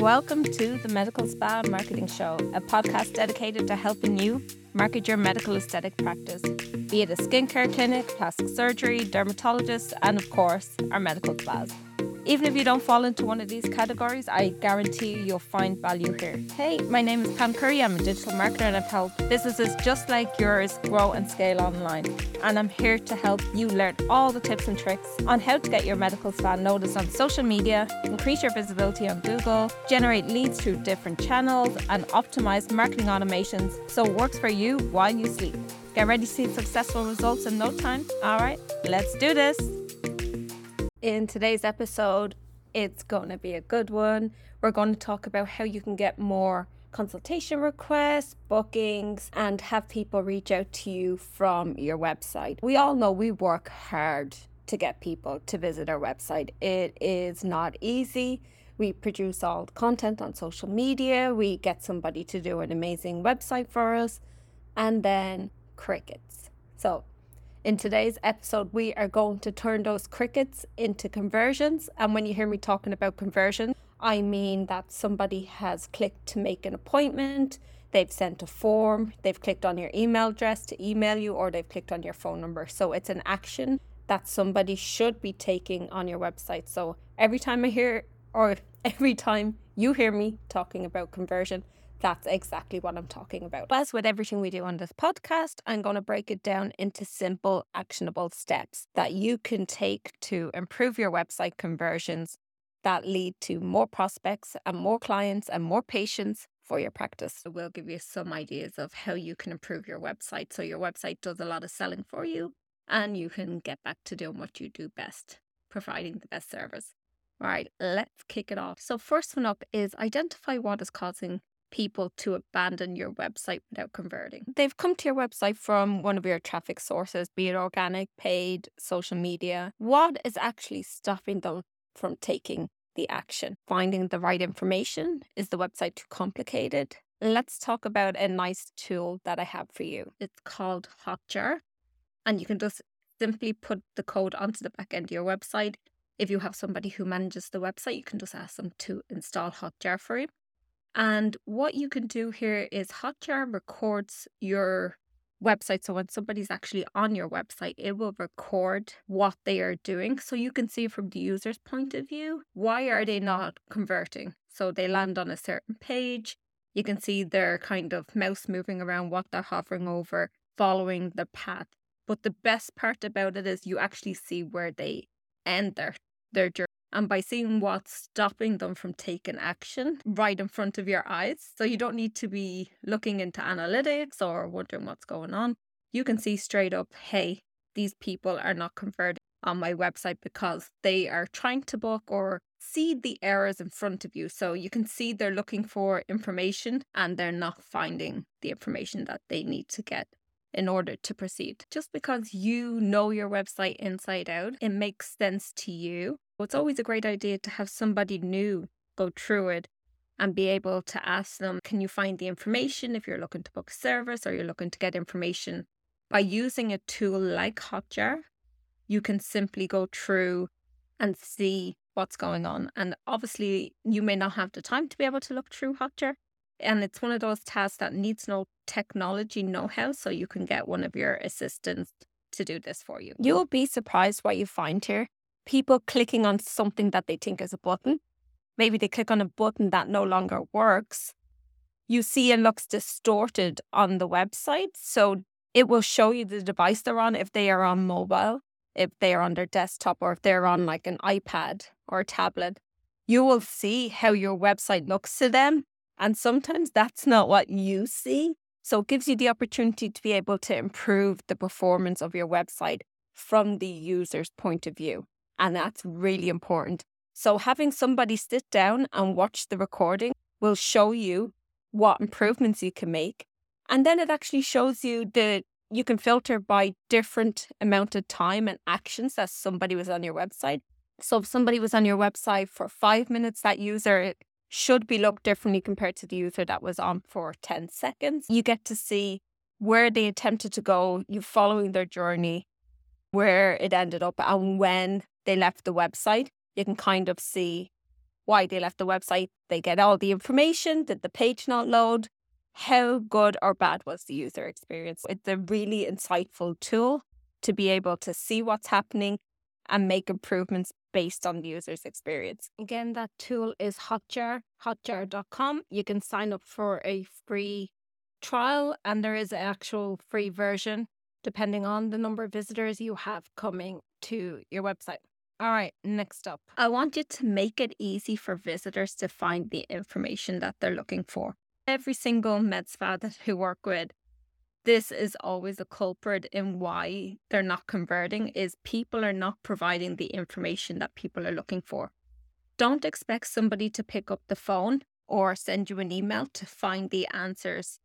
Welcome to the Medical Spa Marketing Show, a podcast dedicated to helping you market your medical aesthetic practice, be it a skincare clinic, plastic surgery, dermatologist, and of course, our medical spas. Even if you don't fall into one of these categories, I guarantee you'll find value here. Hey, my name is Pam Curry. I'm a digital marketer and I've helped businesses just like yours grow and scale online. And I'm here to help you learn all the tips and tricks on how to get your medical spa noticed on social media, increase your visibility on Google, generate leads through different channels, and optimize marketing automations so it works for you while you sleep. Get ready to see successful results in no time? All right, let's do this. In today's episode, it's going to be a good one. We're going to talk about how you can get more consultation requests, bookings, and have people reach out to you from your website. We all know we work hard to get people to visit our website. It is not easy. We produce all the content on social media, we get somebody to do an amazing website for us, and then crickets. So, in today's episode, we are going to turn those crickets into conversions. And when you hear me talking about conversion, I mean that somebody has clicked to make an appointment, they've sent a form, they've clicked on your email address to email you, or they've clicked on your phone number. So it's an action that somebody should be taking on your website. So every time I hear, or every time you hear me talking about conversion, that's exactly what I'm talking about. As with everything we do on this podcast, I'm going to break it down into simple, actionable steps that you can take to improve your website conversions that lead to more prospects and more clients and more patients for your practice. We'll give you some ideas of how you can improve your website so your website does a lot of selling for you and you can get back to doing what you do best, providing the best service. All right, let's kick it off. So, first one up is identify what is causing people to abandon your website without converting. They've come to your website from one of your traffic sources, be it organic, paid, social media. What is actually stopping them from taking the action? Finding the right information? Is the website too complicated? Let's talk about a nice tool that I have for you. It's called Hotjar, and you can just simply put the code onto the back end of your website. If you have somebody who manages the website, you can just ask them to install Hotjar for you. And what you can do here is Hotjar records your website. So when somebody's actually on your website, it will record what they are doing. So you can see from the user's point of view, why are they not converting? So they land on a certain page. You can see their kind of mouse moving around what they're hovering over, following the path. But the best part about it is you actually see where they end their, their journey and by seeing what's stopping them from taking action right in front of your eyes. So you don't need to be looking into analytics or wondering what's going on. You can see straight up, hey, these people are not converting on my website because they are trying to book or see the errors in front of you. So you can see they're looking for information and they're not finding the information that they need to get in order to proceed. Just because you know your website inside out, it makes sense to you it's always a great idea to have somebody new go through it and be able to ask them, can you find the information if you're looking to book a service or you're looking to get information? By using a tool like Hotjar, you can simply go through and see what's going on. And obviously, you may not have the time to be able to look through Hotjar. And it's one of those tasks that needs no technology know how, so you can get one of your assistants to do this for you. You'll be surprised what you find here people clicking on something that they think is a button. Maybe they click on a button that no longer works. You see it looks distorted on the website. So it will show you the device they're on if they are on mobile, if they are on their desktop, or if they're on like an iPad or a tablet. You will see how your website looks to them. And sometimes that's not what you see. So it gives you the opportunity to be able to improve the performance of your website from the user's point of view. And that's really important. So, having somebody sit down and watch the recording will show you what mm-hmm. improvements you can make. And then it actually shows you the you can filter by different amount of time and actions that somebody was on your website. So if somebody was on your website for five minutes, that user should be looked differently compared to the user that was on for 10 seconds. You get to see where they attempted to go, you following their journey, where it ended up, and when they left the website, you can kind of see why they left the website. They get all the information. Did the page not load? How good or bad was the user experience? It's a really insightful tool to be able to see what's happening and make improvements based on the user's experience. Again, that tool is Hotjar, hotjar.com. You can sign up for a free trial, and there is an actual free version depending on the number of visitors you have coming to your website. All right, next up. I want you to make it easy for visitors to find the information that they're looking for. Every single med spa that we work with this is always a culprit in why they're not converting is people are not providing the information that people are looking for. Don't expect somebody to pick up the phone or send you an email to find the answers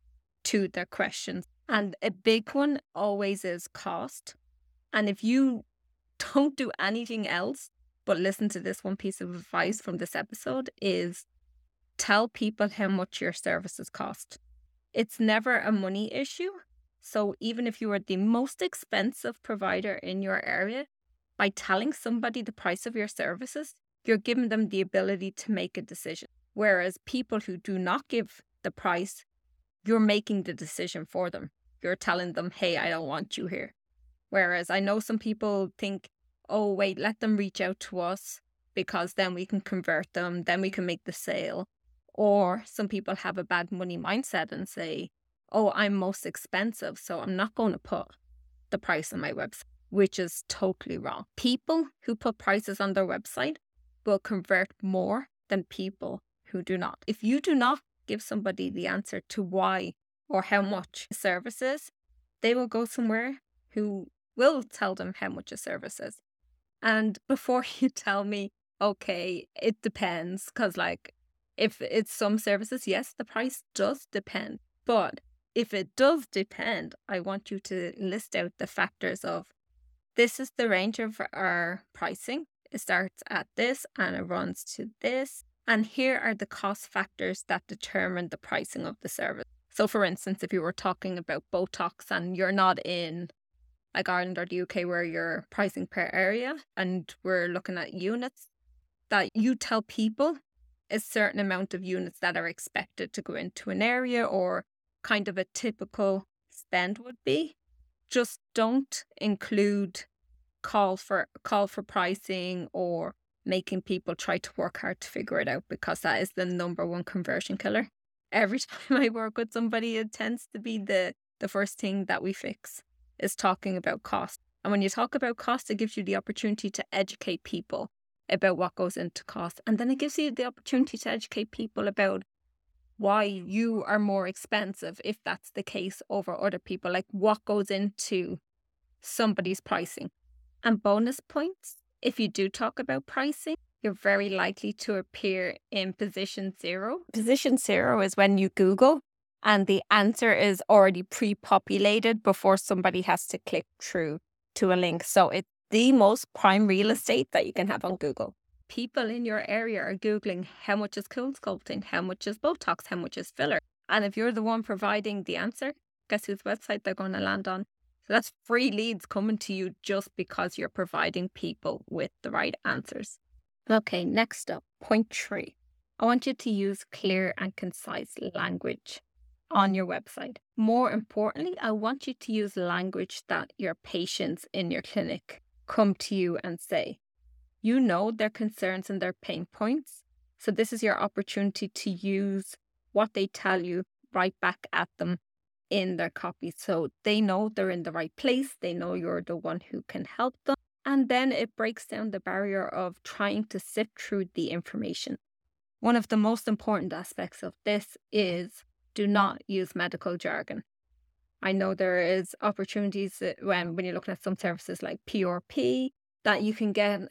to their questions. And a big one always is cost. And if you don't do anything else but listen to this one piece of advice from this episode is tell people how much your services cost. It's never a money issue. So even if you are the most expensive provider in your area, by telling somebody the price of your services, you're giving them the ability to make a decision. Whereas people who do not give the price, you're making the decision for them. You're telling them, hey, I don't want you here. Whereas I know some people think, oh, wait, let them reach out to us because then we can convert them, then we can make the sale. Or some people have a bad money mindset and say, oh, I'm most expensive, so I'm not going to put the price on my website, which is totally wrong. People who put prices on their website will convert more than people who do not. If you do not give somebody the answer to why or how much services, they will go somewhere who will tell them how much a service is. And before you tell me, okay, it depends, because like if it's some services, yes, the price does depend. But if it does depend, I want you to list out the factors of this is the range of our pricing. It starts at this and it runs to this. And here are the cost factors that determine the pricing of the service. So, for instance, if you were talking about Botox and you're not in like Ireland or the UK where you're pricing per area and we're looking at units, that you tell people a certain amount of units that are expected to go into an area or kind of a typical spend would be. Just don't include call for call for pricing or making people try to work hard to figure it out because that is the number one conversion killer. Every time I work with somebody, it tends to be the the first thing that we fix is talking about cost. And when you talk about cost, it gives you the opportunity to educate people about what goes into cost. And then it gives you the opportunity to educate people about why you are more expensive if that's the case over other people. Like what goes into somebody's pricing. And bonus points, if you do talk about pricing, you're very likely to appear in position zero. Position zero is when you Google and the answer is already pre populated before somebody has to click through to a link. So it's the most prime real estate that you can have on Google. People in your area are Googling how much is CoolSculpting, how much is Botox, how much is filler. And if you're the one providing the answer, guess whose website they're going to land on? So that's free leads coming to you just because you're providing people with the right answers. Okay, next up, point three. I want you to use clear and concise language on your website. More importantly, I want you to use language that your patients in your clinic come to you and say. You know their concerns and their pain points. So, this is your opportunity to use what they tell you right back at them in their copy. So, they know they're in the right place, they know you're the one who can help them. And then it breaks down the barrier of trying to sift through the information. One of the most important aspects of this is do not use medical jargon. I know there is opportunities when when you're looking at some services like PRP that you can get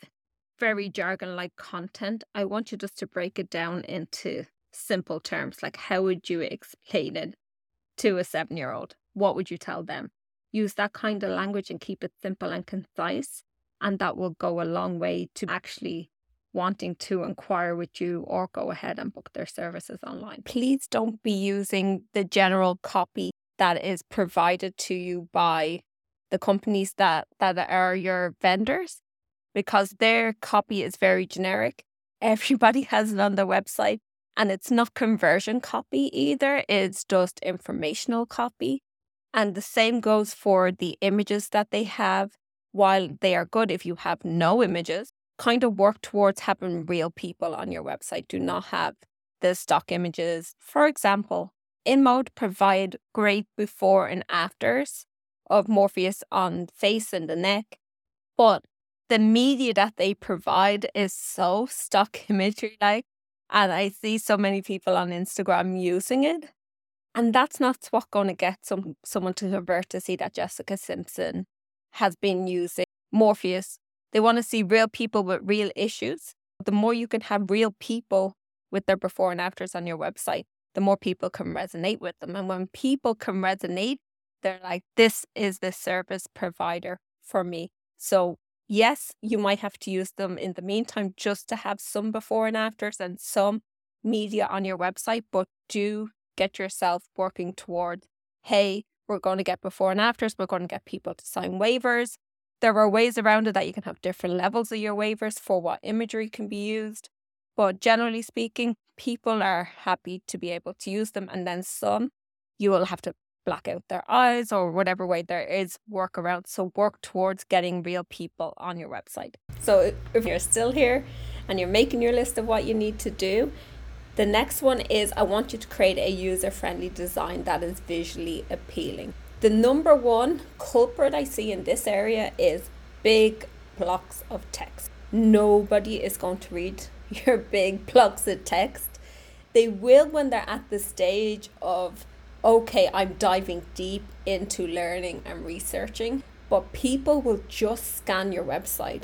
very jargon like content. I want you just to break it down into simple terms. Like how would you explain it to a seven year old? What would you tell them? Use that kind of language and keep it simple and concise. And that will go a long way to actually wanting to inquire with you or go ahead and book their services online. Please don't be using the general copy that is provided to you by the companies that, that are your vendors because their copy is very generic everybody has it on their website. And it's not conversion copy either, it's just informational copy. And the same goes for the images that they have. While they are good if you have no images, kind of work towards having real people on your website. Do not have the stock images. For example, InMode provide great before and afters of Morpheus on face and the neck, but the media that they provide is so stock imagery like and I see so many people on Instagram using it. And that's not what's going to get some someone to convert to see that Jessica Simpson has been using Morpheus. They want to see real people with real issues. The more you can have real people with their before and afters on your website, the more people can resonate with them. And when people can resonate, they're like, this is the service provider for me. So, yes, you might have to use them in the meantime just to have some before and afters and some media on your website, but do get yourself working towards, hey, we're going to get before and afters, we're going to get people to sign waivers. There are ways around it that you can have different levels of your waivers for what imagery can be used. But generally speaking, people are happy to be able to use them. And then some, you will have to black out their eyes or whatever way there is workaround. So work towards getting real people on your website. So if you're still here and you're making your list of what you need to do, the next one is I want you to create a user friendly design that is visually appealing. The number one culprit I see in this area is big blocks of text. Nobody is going to read your big blocks of text. They will when they're at the stage of, okay, I'm diving deep into learning and researching, but people will just scan your website.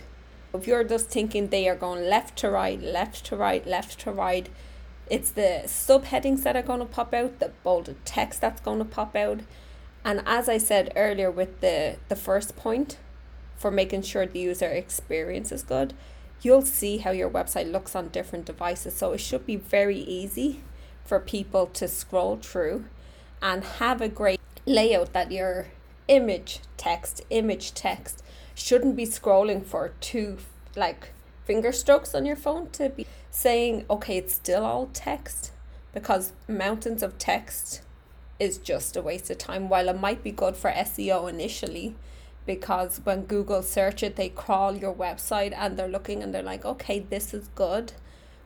If you're just thinking they are going left to right, left to right, left to right, it's the subheadings that are going to pop out, the bolded text that's going to pop out. And as I said earlier with the, the first point for making sure the user experience is good, you'll see how your website looks on different devices. So it should be very easy for people to scroll through and have a great layout that your image text, image text shouldn't be scrolling for two like finger strokes on your phone to be saying, okay, it's still all text because mountains of text is just a waste of time. While it might be good for SEO initially, because when Google search it, they crawl your website and they're looking and they're like, okay, this is good.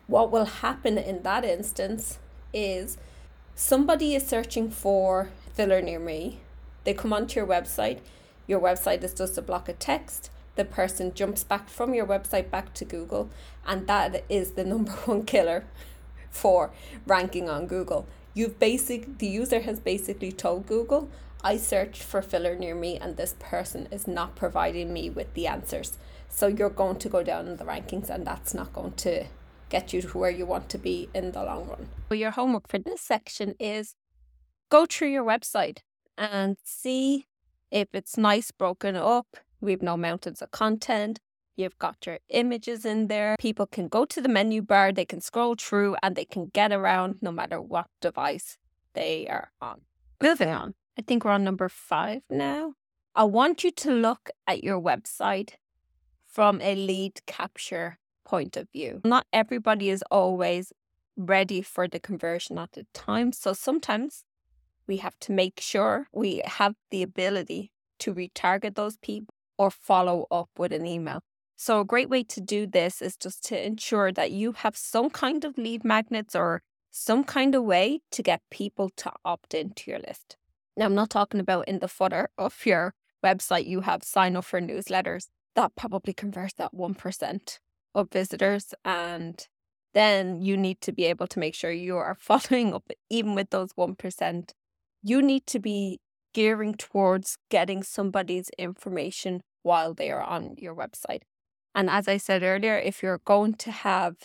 What will happen in that instance is somebody is searching for filler near me. They come onto your website. Your website is just a block of text. The person jumps back from your website back to Google, and that is the number one killer for ranking on Google. You've basic the user has basically told Google, I searched for filler near me and this person is not providing me with the answers. So you're going to go down in the rankings and that's not going to get you to where you want to be in the long run. Well, your homework for this section is go through your website and see if it's nice broken up. We've no mountains of content. You've got your images in there. People can go to the menu bar, they can scroll through, and they can get around no matter what device they are on. Moving on. I think we're on number five now. I want you to look at your website from a lead capture point of view. Not everybody is always ready for the conversion at the time. So sometimes we have to make sure we have the ability to retarget those people or follow up with an email. So, a great way to do this is just to ensure that you have some kind of lead magnets or some kind of way to get people to opt into your list. Now, I'm not talking about in the footer of your website, you have sign up for newsletters. That probably converts that 1% of visitors. And then you need to be able to make sure you are following up, even with those 1%. You need to be gearing towards getting somebody's information while they are on your website. And as I said earlier, if you're going to have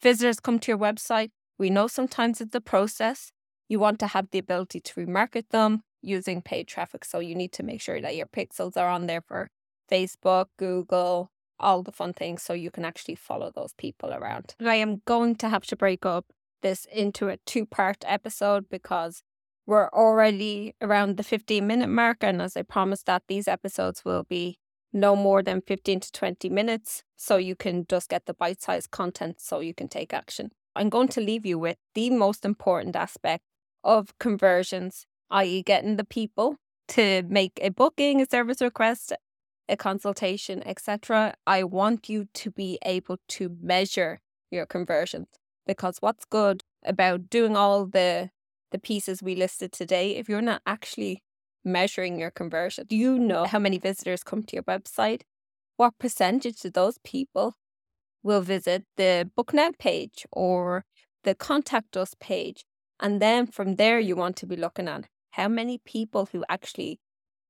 visitors come to your website, we know sometimes it's a process, you want to have the ability to remarket them using paid traffic. So you need to make sure that your pixels are on there for Facebook, Google, all the fun things so you can actually follow those people around. I am going to have to break up this into a two part episode because we're already around the 15 minute mark. And as I promised that these episodes will be no more than 15 to 20 minutes so you can just get the bite sized content so you can take action. I'm going to leave you with the most important aspect of conversions, i.e., getting the people to make a booking, a service request, a consultation, etc. I want you to be able to measure your conversions because what's good about doing all the the pieces we listed today if you're not actually measuring your conversion do you know how many visitors come to your website what percentage of those people will visit the book now page or the contact us page and then from there you want to be looking at how many people who actually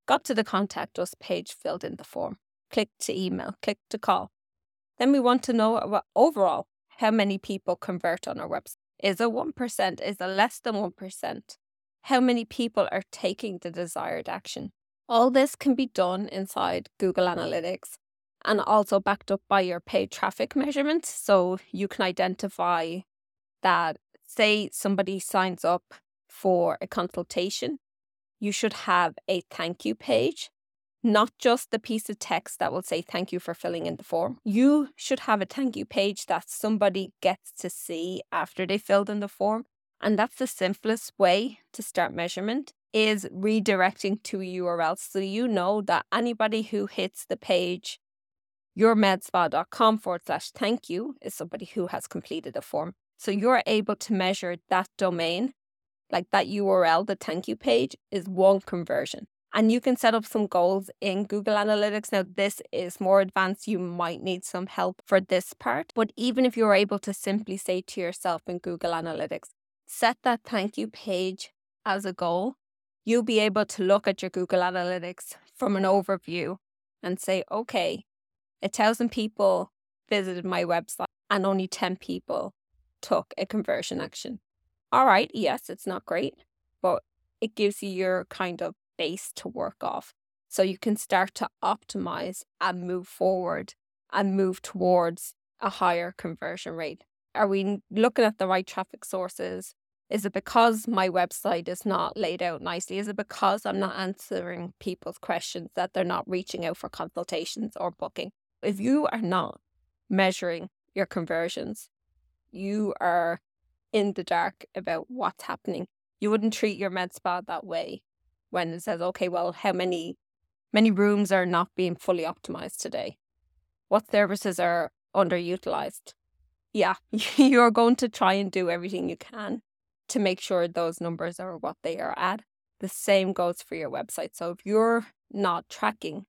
got to the contact us page filled in the form clicked to email clicked to call then we want to know overall how many people convert on our website. Is it 1%? Is it less than 1%? How many people are taking the desired action? All this can be done inside Google Analytics and also backed up by your paid traffic measurements. So you can identify that, say, somebody signs up for a consultation, you should have a thank you page not just the piece of text that will say thank you for filling in the form. You should have a thank you page that somebody gets to see after they filled in the form. And that's the simplest way to start measurement is redirecting to a URL so you know that anybody who hits the page yourmedspa.com forward slash thank you is somebody who has completed a form. So you're able to measure that domain, like that URL, the thank you page, is one conversion and you can set up some goals in Google Analytics. Now, this is more advanced. You might need some help for this part. But even if you're able to simply say to yourself in Google Analytics, set that thank you page as a goal, you'll be able to look at your Google Analytics from an overview and say, okay, a thousand people visited my website and only 10 people took a conversion action. All right, yes, it's not great, but it gives you your kind of base to work off. So you can start to optimize and move forward and move towards a higher conversion rate. Are we looking at the right traffic sources? Is it because my website is not laid out nicely? Is it because I'm not answering people's questions that they're not reaching out for consultations or booking? If you are not measuring your conversions, you are in the dark about what's happening. You wouldn't treat your med spa that way when it says, okay, well, how many many rooms are not being fully optimized today? What services are underutilized? Yeah, you're going to try and do everything you can to make sure those numbers are what they are at. The same goes for your website. So if you're not tracking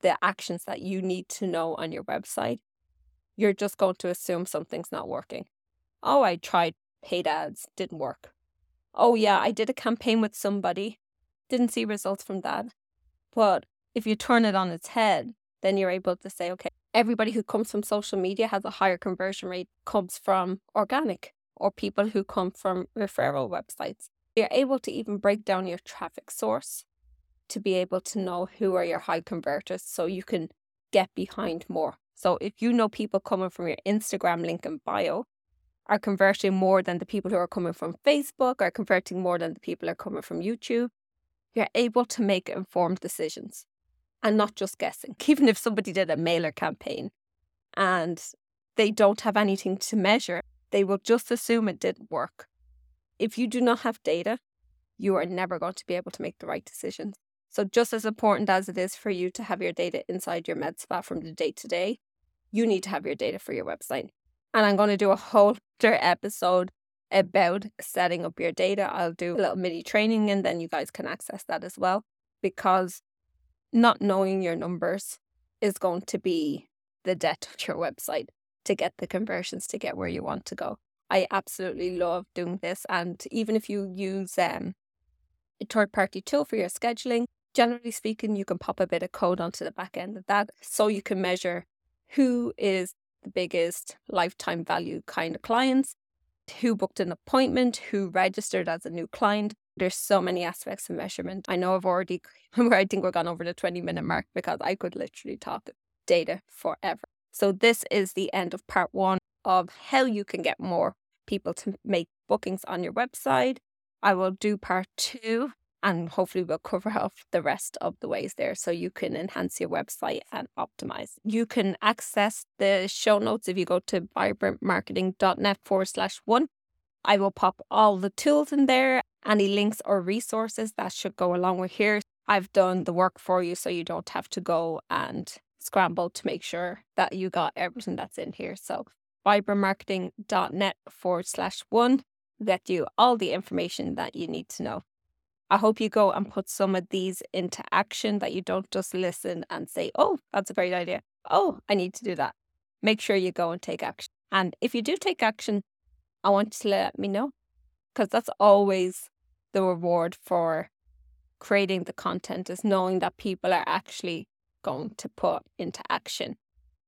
the actions that you need to know on your website, you're just going to assume something's not working. Oh, I tried paid ads, didn't work. Oh, yeah, I did a campaign with somebody didn't see results from that. But if you turn it on its head, then you're able to say, okay, everybody who comes from social media has a higher conversion rate, comes from organic or people who come from referral websites. You're able to even break down your traffic source to be able to know who are your high converters so you can get behind more. So if you know people coming from your Instagram link in bio are converting more than the people who are coming from Facebook, are converting more than the people who are coming from YouTube, you're able to make informed decisions and not just guessing. Even if somebody did a mailer campaign and they don't have anything to measure, they will just assume it didn't work. If you do not have data, you are never going to be able to make the right decisions. So, just as important as it is for you to have your data inside your med spa from the day to day, you need to have your data for your website. And I'm going to do a whole other episode about setting up your data. I'll do a little mini training and then you guys can access that as well because not knowing your numbers is going to be the death of your website to get the conversions to get where you want to go. I absolutely love doing this. And even if you use um, a third party tool for your scheduling, generally speaking, you can pop a bit of code onto the back end of that so you can measure who is the biggest lifetime value kind of clients who booked an appointment, who registered as a new client. There's so many aspects of measurement. I know I've already, I think we're gone over the 20 minute mark because I could literally talk data forever. So, this is the end of part one of how you can get more people to make bookings on your website. I will do part two and hopefully we'll cover off the rest of the ways there so you can enhance your website and optimize. You can access the show notes if you go to vibrantmarketing.net forward slash one. I will pop all the tools in there, any links or resources that should go along with here. I've done the work for you so you don't have to go and scramble to make sure that you got everything that's in here. So vibrantmarketing.net forward slash one get you all the information that you need to know. I hope you go and put some of these into action, that you don't just listen and say, oh, that's a great idea. Oh, I need to do that. Make sure you go and take action. And if you do take action, I want you to let me know because that's always the reward for creating the content is knowing that people are actually going to put into action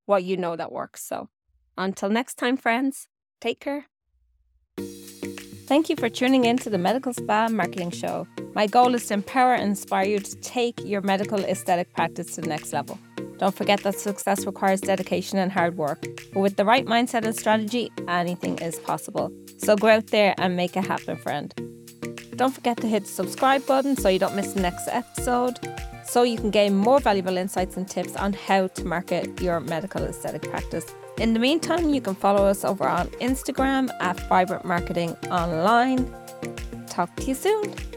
what you know that works. So until next time, friends, take care. Thank you for tuning in to the Medical Spa Marketing Show. My goal is to empower and inspire you to take your medical aesthetic practice to the next level. Don't forget that success requires dedication and hard work, but with the right mindset and strategy, anything is possible. So go out there and make it happen, friend. Don't forget to hit the subscribe button so you don't miss the next episode, so you can gain more valuable insights and tips on how to market your medical aesthetic practice. In the meantime, you can follow us over on Instagram at Vibrant Marketing Online. Talk to you soon.